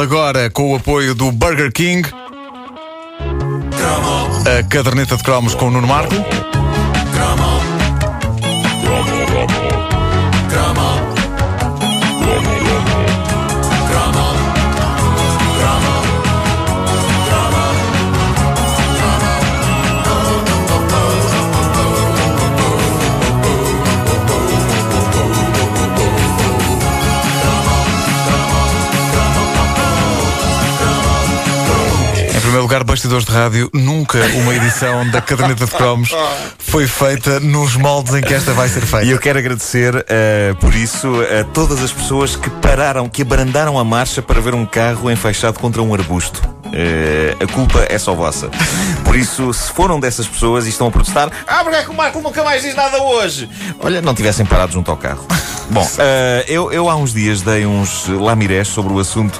Agora com o apoio do Burger King. A caderneta de cromos com o Nuno Marco. Primeiro lugar, bastidores de rádio, nunca uma edição da caderneta de cromos foi feita nos moldes em que esta vai ser feita. E eu quero agradecer eh, por isso a todas as pessoas que pararam, que abrandaram a marcha para ver um carro enfaixado contra um arbusto. Eh, a culpa é só vossa. Por isso, se foram dessas pessoas e estão a protestar, ah, porque é que o Marco nunca mais diz nada hoje? Olha, não tivessem parado junto ao carro. Bom, eh, eu, eu há uns dias dei uns lamirés sobre o assunto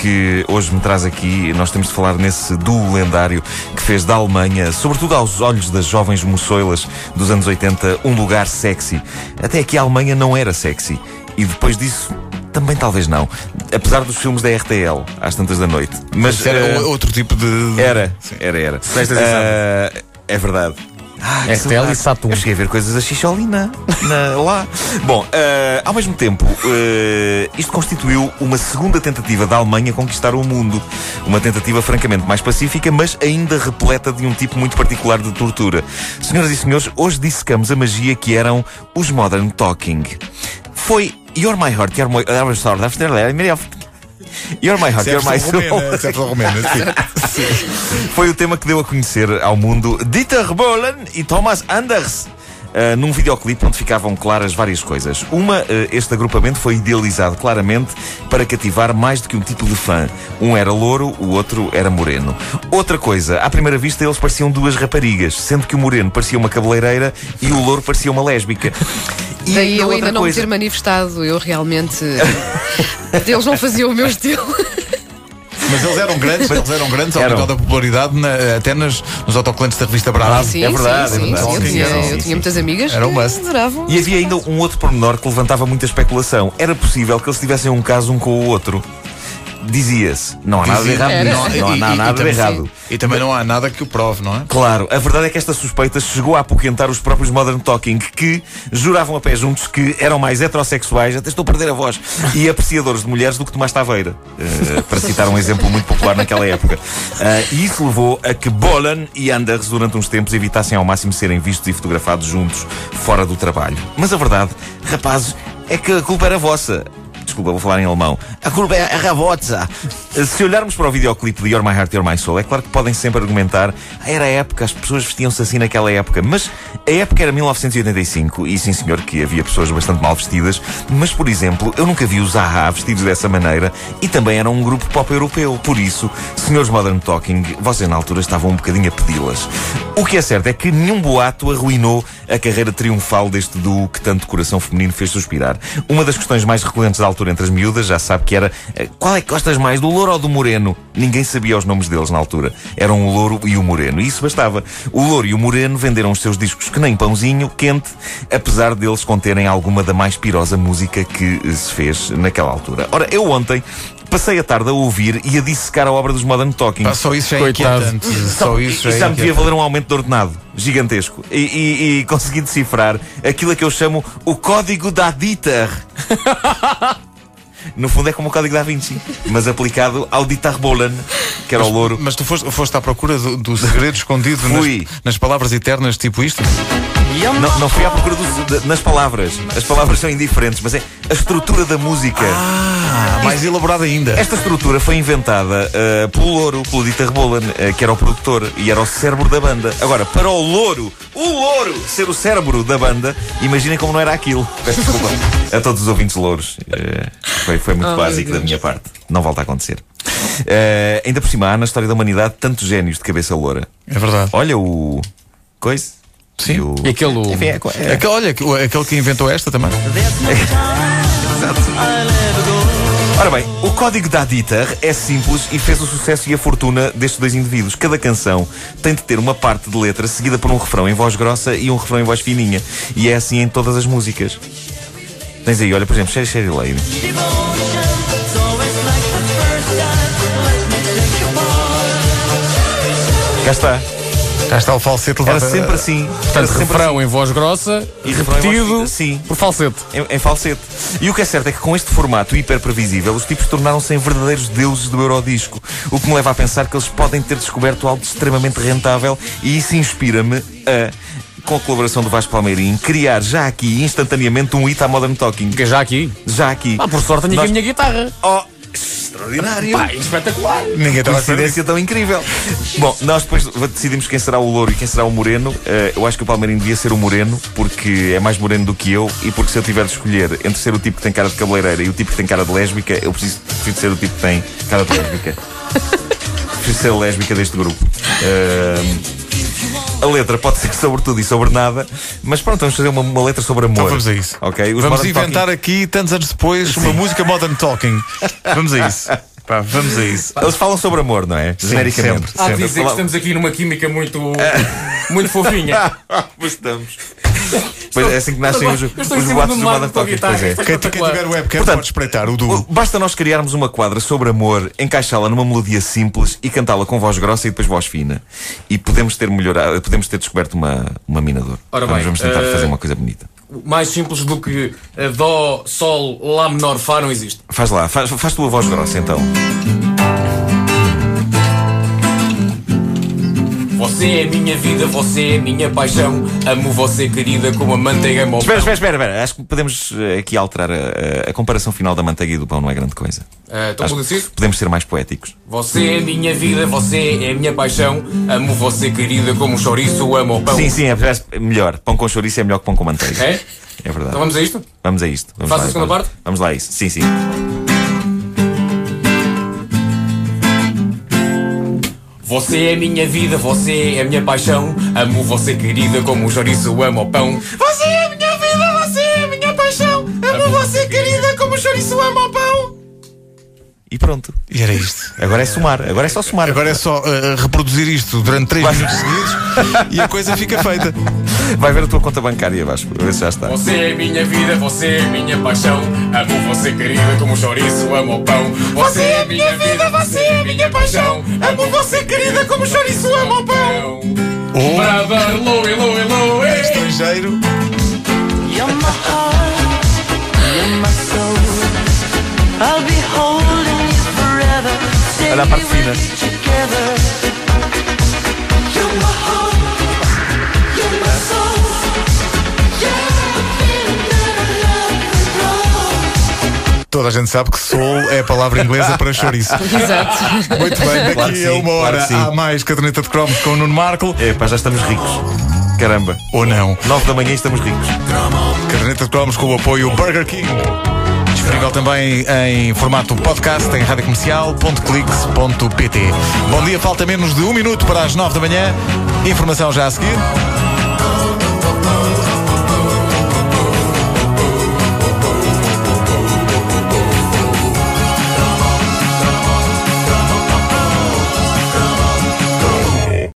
que hoje me traz aqui. Nós temos de falar nesse duo lendário que fez da Alemanha, sobretudo aos olhos das jovens moçoilas dos anos 80, um lugar sexy. Até aqui a Alemanha não era sexy. E depois disso. Também talvez não. Apesar dos filmes da RTL, às tantas da noite. Mas Isso era eh, outro tipo de. era, era, era. Atenção. Eh, é verdade. Ah, saudade. e Saturn. Eu cheguei a ver coisas a xixoli na, lá. Bom, eh, ao mesmo tempo, eh, isto constituiu uma segunda tentativa da Alemanha conquistar o mundo. Uma tentativa francamente mais pacífica, mas ainda repleta de um tipo muito particular de tortura. Senhoras e senhores, hoje dissecamos a magia que eram os Modern Talking. Foi You're My Heart, You're My, Sword, After That, You're My Heart, You're My Soul. romena, excepção romena, sim. Foi o tema que deu a conhecer ao mundo Dieter Bohlen e Thomas Anders. ah, num videoclipe onde ficavam claras várias coisas. Uma, ah, este agrupamento foi idealizado claramente para cativar mais do que um tipo de fã. Um era louro, o outro era moreno. Outra coisa, à primeira vista eles pareciam duas raparigas, sendo que o moreno parecia uma cabeleireira e o louro parecia uma lésbica. E Daí eu ainda não me coisa- ter manifestado. Eu realmente. Eles não faziam o meu estilo. Mas eles eram grandes, eles eram grandes ao Eram. nível da popularidade, na- até nas, nos autocolantes da revista Bravo. Sim, é verdade, sim, é sim, verdade. sim. Eu Sim, tinha, sim, eu sim, tinha sim. muitas amigas Era um que adoravam. E havia ainda um outro pormenor que levantava muita especulação. Era possível que eles tivessem um caso um com o outro. Dizia-se. Não há nada de errado nisso. Não há E- e- nada de também- errado. E também não há nada que o prove, não é? Claro, a verdade é que esta suspeita chegou a apoquentar os próprios Modern Talking que juravam a pé juntos que eram mais heterossexuais, até estou a perder a voz, e apreciadores de mulheres do que Tomás Taveira, eh, para citar um exemplo muito popular naquela época. Eh, e isso levou a que Bolan e Anders, durante uns tempos, evitassem ao máximo serem vistos e fotografados juntos, fora do trabalho. Mas a verdade, rapazes, é que a culpa era vossa. Desculpa, vou falar em alemão. A culpa é a rabotza. Se olharmos para o videoclipe de You're My Heart, You're My Soul, é claro que podem sempre argumentar "Ah, era a época, as pessoas vestiam-se assim naquela época. Mas a época era 1985 e sim senhor que havia pessoas bastante mal vestidas. Mas, por exemplo, eu nunca vi os Zaha vestidos dessa maneira e também eram um grupo pop europeu. Por isso, senhores Modern Talking, vocês na altura estavam um bocadinho a pedi-las. O que é certo é que nenhum boato arruinou a carreira triunfal deste duo que tanto coração feminino fez suspirar. Uma das questões mais recorrentes da altura entre as miúdas, já sabe que era eh, qual é que gostas mais, do louro ou do moreno? Ninguém sabia os nomes deles na altura. Eram o louro e o moreno. E isso bastava. O louro e o moreno venderam os seus discos que nem pãozinho, quente, apesar deles conterem alguma da mais pirosa música que eh, se fez naquela altura. Ora, eu ontem passei a tarde a ouvir e a dissecar a obra dos Modern Talking. Pá, só isso já é inquietante. Só isso já E é já me devia valer um aumento de ordenado gigantesco. E, e- e consegui decifrar aquilo a que eu chamo o código da Dieter. No fundo é como o código da Vinci, mas aplicado ao Dieter que era o louro. Mas tu foste, foste à procura do, do segredo escondido nas, nas palavras eternas, tipo isto? Não, não fui à procura dos- de- nas palavras. As palavras são indiferentes, mas é a estrutura da música. Ah, mais elaborado ainda. Esta estrutura foi inventada uh, pelo Louro, pelo Dieter Bohlen, uh, que era o produtor e era o cérebro da banda. Agora, para o Louro, o Louro ser o cérebro da banda, imaginem como não era aquilo. Peço desculpa a todos os ouvintes louros. Uh, foi, foi muito Oh, básico da minha parte. Não volta a acontecer. Uh, ainda por cima, há na história da humanidade tantos génios de cabeça loura. É verdade. Olha o. Coisa. Sim. E, o... e aquele. O... Enfim, é. é- aquele, olha, aquele que inventou esta também. Exato. Ora bem, o código da Dieter é simples e fez o sucesso e a fortuna destes dois indivíduos. Cada canção tem de ter uma parte de letra seguida por um refrão em voz grossa e um refrão em voz fininha. E é assim em todas as músicas. Tens aí, olha, por exemplo, Sherry Sherry Lady. Cá está. Já está o falsete Era levado a- sempre assim. Era Portanto, sempre refrão em voz grossa E repetido sim. por falsete. Em, em falsete. E o que é certo é que com este formato hiper previsível, os tipos tornaram-se em verdadeiros deuses do Eurodisco. O que me leva a pensar que eles podem ter descoberto algo extremamente rentável e isso inspira-me a, com a colaboração do Vasco Palmeirim, criar já aqui, instantaneamente, um hit à Modern Talking. Que é já aqui. Já aqui. Ah, por sorte tenho Nós- aqui a minha guitarra. Oh, extraordinário! Pá, espetacular. Ninguém estava a saber. Coincidência tão incrível. Bom, nós depois decidimos quem será o louro e quem será o moreno. Eh, eu acho que o Palmeirinho devia ser o moreno, porque é mais moreno do que eu e porque se eu tiver de escolher entre ser o tipo que tem cara de cabeleireira e o tipo que tem cara de lésbica, eu preciso, preciso ser o tipo que tem cara de lésbica. preciso ser a lésbica deste grupo. Eh, a letra pode ser sobre tudo e sobre nada, mas pronto, vamos fazer uma, uma letra sobre amor. Então vamos a isso. Ok? Os Vamos inventar aqui, tantos anos depois, uma música Modern Talking. Vamos a isso. Pá, vamos a isso. Talking- Eles falam sobre amor, não é? Genericamente. sempre. Há de Sempre. dizer que estamos aqui numa química muito, muito fofinha. Pois estamos. Pois é assim que nascem os, os boatos do guitarra. Pois é. É Quem, tiver webcam Portanto, pode espreitar o duo. Basta nós criarmos uma quadra sobre amor, encaixá-la numa melodia simples e cantá-la com voz grossa e depois voz fina. E podemos ter melhorado, podemos ter descoberto uma, uma minador. Ora vamos, bem, vamos tentar eh, fazer uma coisa bonita. Mais simples do que eh, Dó, Sol, Lá menor, Fá não existe. Faz lá, faz, faz tu a voz grossa então. Você é minha vida, você é minha paixão. Amo você, querida, como a manteiga ama o Espera, espera, espera, espera. Acho que podemos eh, aqui alterar a, a- comparação final da manteiga e do pão, não é grande coisa. Então Acho que isso? podemos ser mais poéticos. Você é minha vida, você é minha paixão. Amo você, querida, como o chouriço ama o pão. Sim, sim, é melhor. Pão com chouriço é melhor que pão com manteiga. É? É verdade. Então vamos a isto? Vamos a isto. Vamos Faça lá, a segunda vamos- parte? Vamos lá a isso. Sim, sim. Você é minha vida, você é minha paixão. Amo você, querida, como o chouriço ama o pão. E pronto. E era isto. Agora é somar. Agora é só somar. Agora é só eh, reproduzir isto durante 3 minutos seguidos e a coisa fica feita. Vai ver a tua conta bancária, Vasco. A ver se já está. Você é minha vida, você é minha paixão. Amo você, querida, como o chouriço ama o pão. Você é minha vida, você é minha paixão. Amo você, querida, como chouriço ama o pão. Ou Brother, elo, elo, ei. estrangeiro. You're my heart, you're my soul. I'll be. Stay Olha a parte fina. Toda a gente sabe que soul é a palavra inglesa para chouriço. Exato. Muito bem, daqui Claro a uma claro hora sim. há mais caderneta de cromos com o Nuno Marco. É, pá, já estamos ricos. Caramba. Ou não. 9 da manhã e estamos ricos. Caderneta de cromos com o apoio Burger King. Disponível também em formato podcast em radiocomercial.clix.pt. Bom dia, falta menos de um minuto para as nove da manhã. Informação já a seguir.